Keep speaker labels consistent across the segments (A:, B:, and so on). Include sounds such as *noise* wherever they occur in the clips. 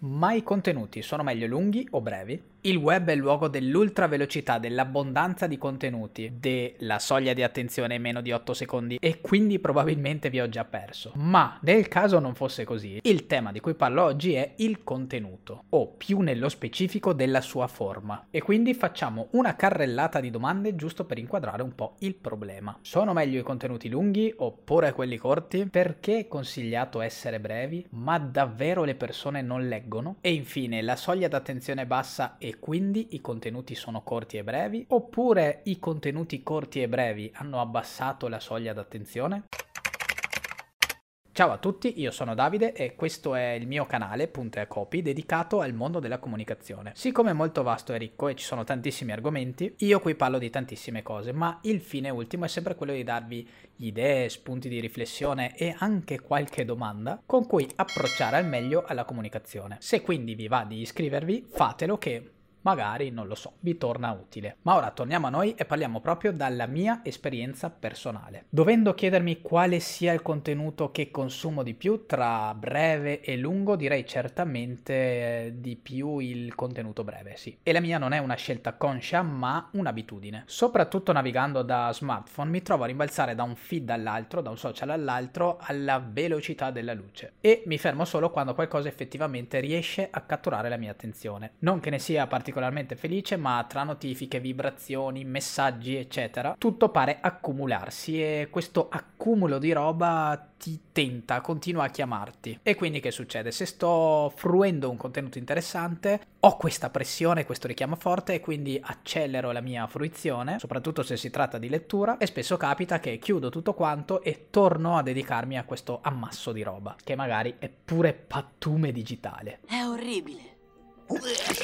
A: Ma i contenuti sono meglio lunghi o brevi? Il web è il luogo dell'ultra velocità, dell'abbondanza di contenuti, della soglia di attenzione in meno di 8 secondi e quindi probabilmente vi ho già perso. Ma nel caso non fosse così, il tema di cui parlo oggi è il contenuto, o più nello specifico della sua forma. E quindi facciamo una carrellata di domande giusto per inquadrare un po' il problema. Sono meglio i contenuti lunghi oppure quelli corti? Perché è consigliato essere brevi? Ma davvero le persone non leggono? E infine, la soglia d'attenzione bassa e quindi i contenuti sono corti e brevi? Oppure i contenuti corti e brevi hanno abbassato la soglia d'attenzione? Ciao a tutti, io sono Davide e questo è il mio canale, Punto e Copy, dedicato al mondo della comunicazione. Siccome è molto vasto e ricco e ci sono tantissimi argomenti, io qui parlo di tantissime cose, ma il fine ultimo è sempre quello di darvi idee, spunti di riflessione e anche qualche domanda con cui approcciare al meglio alla comunicazione. Se quindi vi va di iscrivervi, fatelo che magari, non lo so, vi torna utile. Ma ora torniamo a noi e parliamo proprio dalla mia esperienza personale. Dovendo chiedermi quale sia il contenuto che consumo di più tra breve e lungo, direi certamente eh, di più il contenuto breve, sì. E la mia non è una scelta conscia, ma un'abitudine. Soprattutto navigando da smartphone mi trovo a rimbalzare da un feed all'altro, da un social all'altro, alla velocità della luce. E mi fermo solo quando qualcosa effettivamente riesce a catturare la mia attenzione. Non che ne sia particolarmente particolarmente felice, ma tra notifiche, vibrazioni, messaggi, eccetera, tutto pare accumularsi e questo accumulo di roba ti tenta, continua a chiamarti. E quindi che succede? Se sto fruendo un contenuto interessante, ho questa pressione, questo richiamo forte e quindi accelero la mia fruizione, soprattutto se si tratta di lettura e spesso capita che chiudo tutto quanto e torno a dedicarmi a questo ammasso di roba, che magari è pure pattume digitale.
B: È orribile.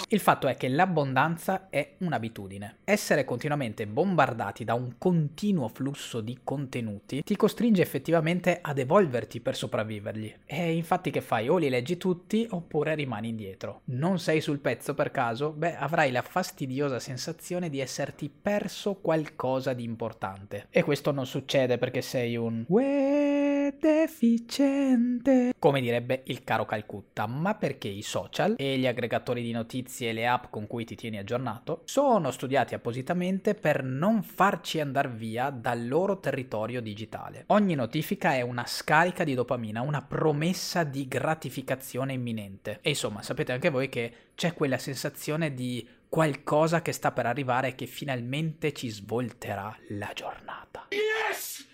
A: Il fatto è che l'abbondanza è un'abitudine. Essere continuamente bombardati da un continuo flusso di contenuti ti costringe effettivamente ad evolverti per sopravvivergli. E infatti che fai? O li leggi tutti oppure rimani indietro. Non sei sul pezzo per caso? Beh, avrai la fastidiosa sensazione di esserti perso qualcosa di importante. E questo non succede perché sei un Deficiente, come direbbe il caro Calcutta, ma perché i social e gli aggregatori di notizie e le app con cui ti tieni aggiornato sono studiati appositamente per non farci andare via dal loro territorio digitale. Ogni notifica è una scarica di dopamina, una promessa di gratificazione imminente. E insomma, sapete anche voi che c'è quella sensazione di qualcosa che sta per arrivare e che finalmente ci svolterà la giornata. Yes!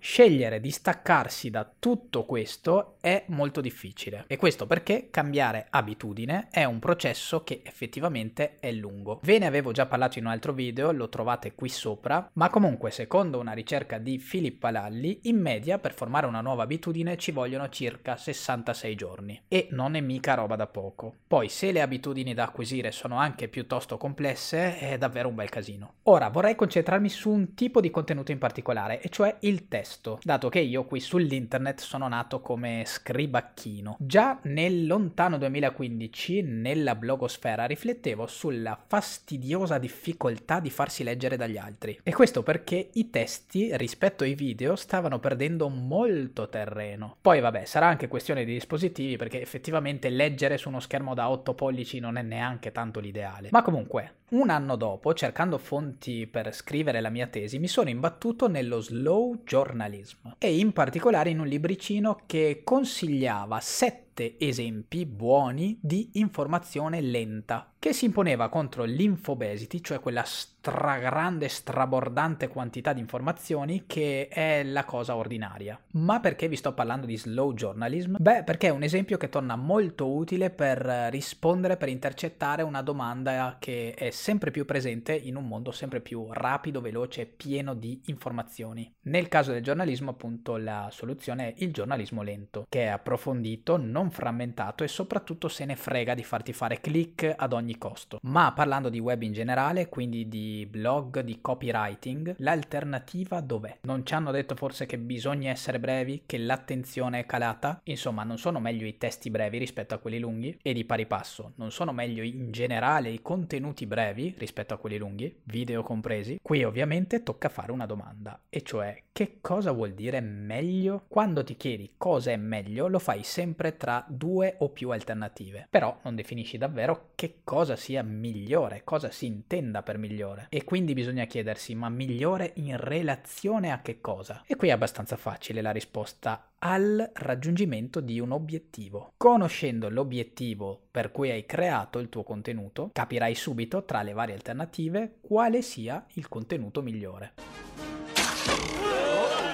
A: Scegliere di staccarsi da tutto questo è molto difficile e questo perché cambiare abitudine è un processo che effettivamente è lungo. Ve ne avevo già parlato in un altro video, lo trovate qui sopra, ma comunque secondo una ricerca di Filippa Lalli, in media per formare una nuova abitudine ci vogliono circa 66 giorni e non è mica roba da poco. Poi se le abitudini da acquisire sono anche piuttosto complesse è davvero un bel casino. Ora vorrei concentrarmi su un tipo di contenuto in particolare e cioè il testo, dato che io qui sull'internet sono nato come scribacchino. Già nel lontano 2015, nella blogosfera, riflettevo sulla fastidiosa difficoltà di farsi leggere dagli altri. E questo perché i testi, rispetto ai video, stavano perdendo molto terreno. Poi vabbè, sarà anche questione di dispositivi, perché effettivamente leggere su uno schermo da 8 pollici non è neanche tanto l'ideale. Ma comunque, un anno dopo, cercando fonti per scrivere la mia tesi, mi sono imbattuto nello slow journalism e in particolare in un libricino che consigliava sette esempi buoni di informazione lenta che si imponeva contro l'infobesity, cioè quella stragrande, strabordante quantità di informazioni che è la cosa ordinaria. Ma perché vi sto parlando di slow journalism? Beh, perché è un esempio che torna molto utile per rispondere, per intercettare una domanda che è sempre più presente in un mondo sempre più rapido, veloce e pieno di informazioni. Nel caso del giornalismo, appunto, la soluzione è il giornalismo lento, che è approfondito, non frammentato e soprattutto se ne frega di farti fare click ad ogni ogni costo. Ma parlando di web in generale, quindi di blog, di copywriting, l'alternativa dov'è? Non ci hanno detto forse che bisogna essere brevi, che l'attenzione è calata? Insomma, non sono meglio i testi brevi rispetto a quelli lunghi? E di pari passo, non sono meglio in generale i contenuti brevi rispetto a quelli lunghi, video compresi? Qui ovviamente tocca fare una domanda, e cioè che cosa vuol dire meglio? Quando ti chiedi cosa è meglio, lo fai sempre tra due o più alternative, però non definisci davvero che cosa sia migliore, cosa si intenda per migliore. E quindi bisogna chiedersi, ma migliore in relazione a che cosa? E qui è abbastanza facile la risposta al raggiungimento di un obiettivo. Conoscendo l'obiettivo per cui hai creato il tuo contenuto, capirai subito tra le varie alternative quale sia il contenuto migliore.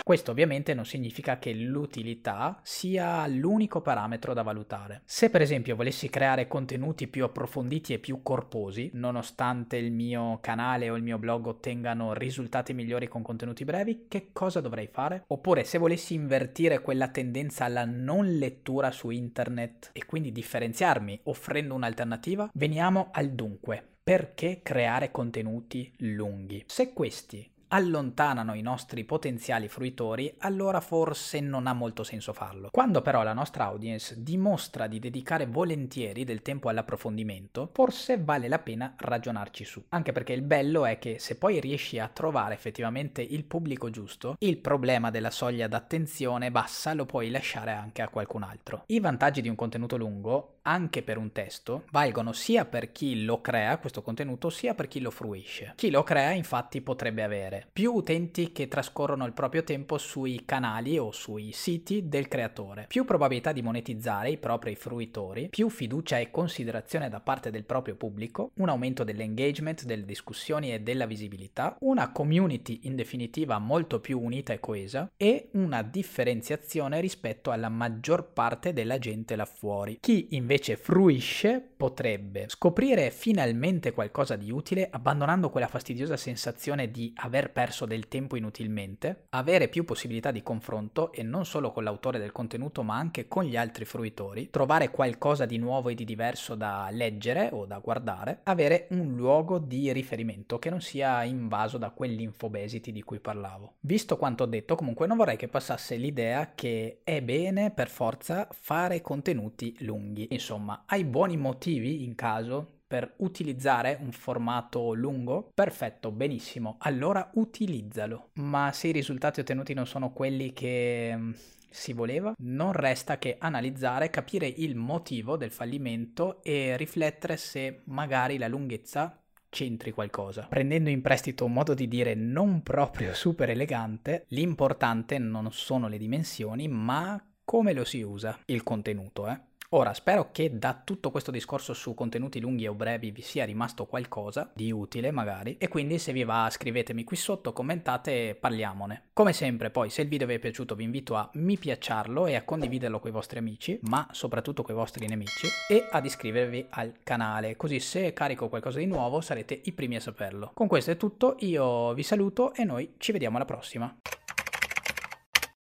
A: Questo ovviamente non significa che l'utilità sia l'unico parametro da valutare. Se per esempio volessi creare contenuti più approfonditi e più corposi, nonostante il mio canale o il mio blog ottengano risultati migliori con contenuti brevi, che cosa dovrei fare? Oppure se volessi invertire quella tendenza alla non lettura su internet e quindi differenziarmi offrendo un'alternativa, veniamo al dunque. Perché creare contenuti lunghi? Se questi allontanano i nostri potenziali fruitori, allora forse non ha molto senso farlo. Quando però la nostra audience dimostra di dedicare volentieri del tempo all'approfondimento, forse vale la pena ragionarci su. Anche perché il bello è che se poi riesci a trovare effettivamente il pubblico giusto, il problema della soglia d'attenzione bassa lo puoi lasciare anche a qualcun altro. I vantaggi di un contenuto lungo, anche per un testo, valgono sia per chi lo crea questo contenuto, sia per chi lo fruisce. Chi lo crea infatti potrebbe avere più utenti che trascorrono il proprio tempo sui canali o sui siti del creatore, più probabilità di monetizzare i propri fruitori, più fiducia e considerazione da parte del proprio pubblico, un aumento dell'engagement, delle discussioni e della visibilità, una community in definitiva molto più unita e coesa e una differenziazione rispetto alla maggior parte della gente là fuori. Chi invece fruisce potrebbe scoprire finalmente qualcosa di utile abbandonando quella fastidiosa sensazione di aver perso del tempo inutilmente, avere più possibilità di confronto e non solo con l'autore del contenuto ma anche con gli altri fruitori, trovare qualcosa di nuovo e di diverso da leggere o da guardare, avere un luogo di riferimento che non sia invaso da quell'infobesity di cui parlavo. Visto quanto ho detto, comunque non vorrei che passasse l'idea che è bene per forza fare contenuti lunghi. Insomma, hai buoni motivi in caso per utilizzare un formato lungo? Perfetto, benissimo, allora utilizzalo. Ma se i risultati ottenuti non sono quelli che mm, si voleva, non resta che analizzare, capire il motivo del fallimento e riflettere se magari la lunghezza c'entri qualcosa. Prendendo in prestito un modo di dire non proprio *laughs* super elegante, l'importante non sono le dimensioni, ma come lo si usa il contenuto, eh? Ora, spero che da tutto questo discorso su contenuti lunghi o brevi vi sia rimasto qualcosa di utile magari e quindi se vi va scrivetemi qui sotto, commentate e parliamone. Come sempre poi se il video vi è piaciuto vi invito a mi piacciarlo e a condividerlo con i vostri amici, ma soprattutto con i vostri nemici e ad iscrivervi al canale, così se carico qualcosa di nuovo sarete i primi a saperlo. Con questo è tutto, io vi saluto e noi ci vediamo alla prossima.